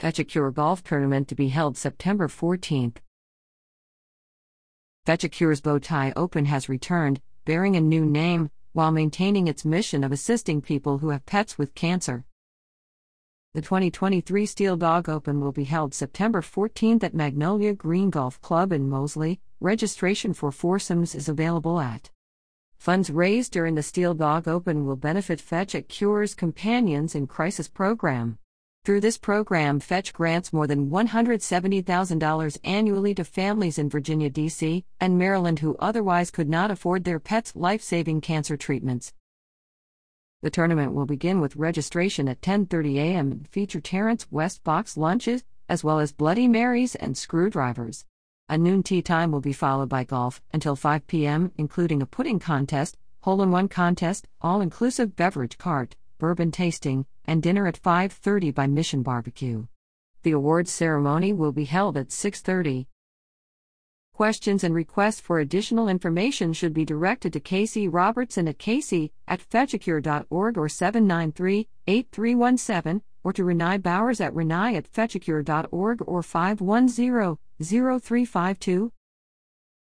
Fetch a Cure Golf Tournament to be held September 14th. Fetch a Cure's Bowtie Open has returned, bearing a new name, while maintaining its mission of assisting people who have pets with cancer. The 2023 Steel Dog Open will be held September 14th at Magnolia Green Golf Club in Moseley. Registration for foursomes is available at Funds raised during the Steel Dog Open will benefit Fetch a Cure's Companions in Crisis program. Through this program, Fetch grants more than $170,000 annually to families in Virginia, D.C., and Maryland who otherwise could not afford their pets' life saving cancer treatments. The tournament will begin with registration at 10:30 a.m. and feature Terrence West box lunches as well as Bloody Marys and screwdrivers. A noon tee time will be followed by golf until 5 p.m., including a putting contest, hole in one contest, all inclusive beverage cart, bourbon tasting, and dinner at 5:30 by Mission Barbecue. The awards ceremony will be held at 6:30. Questions and requests for additional information should be directed to Casey Robertson at casey at fetchacure.org or 793 8317 or to Renai Bowers at renai at fetchacure.org or 510 0352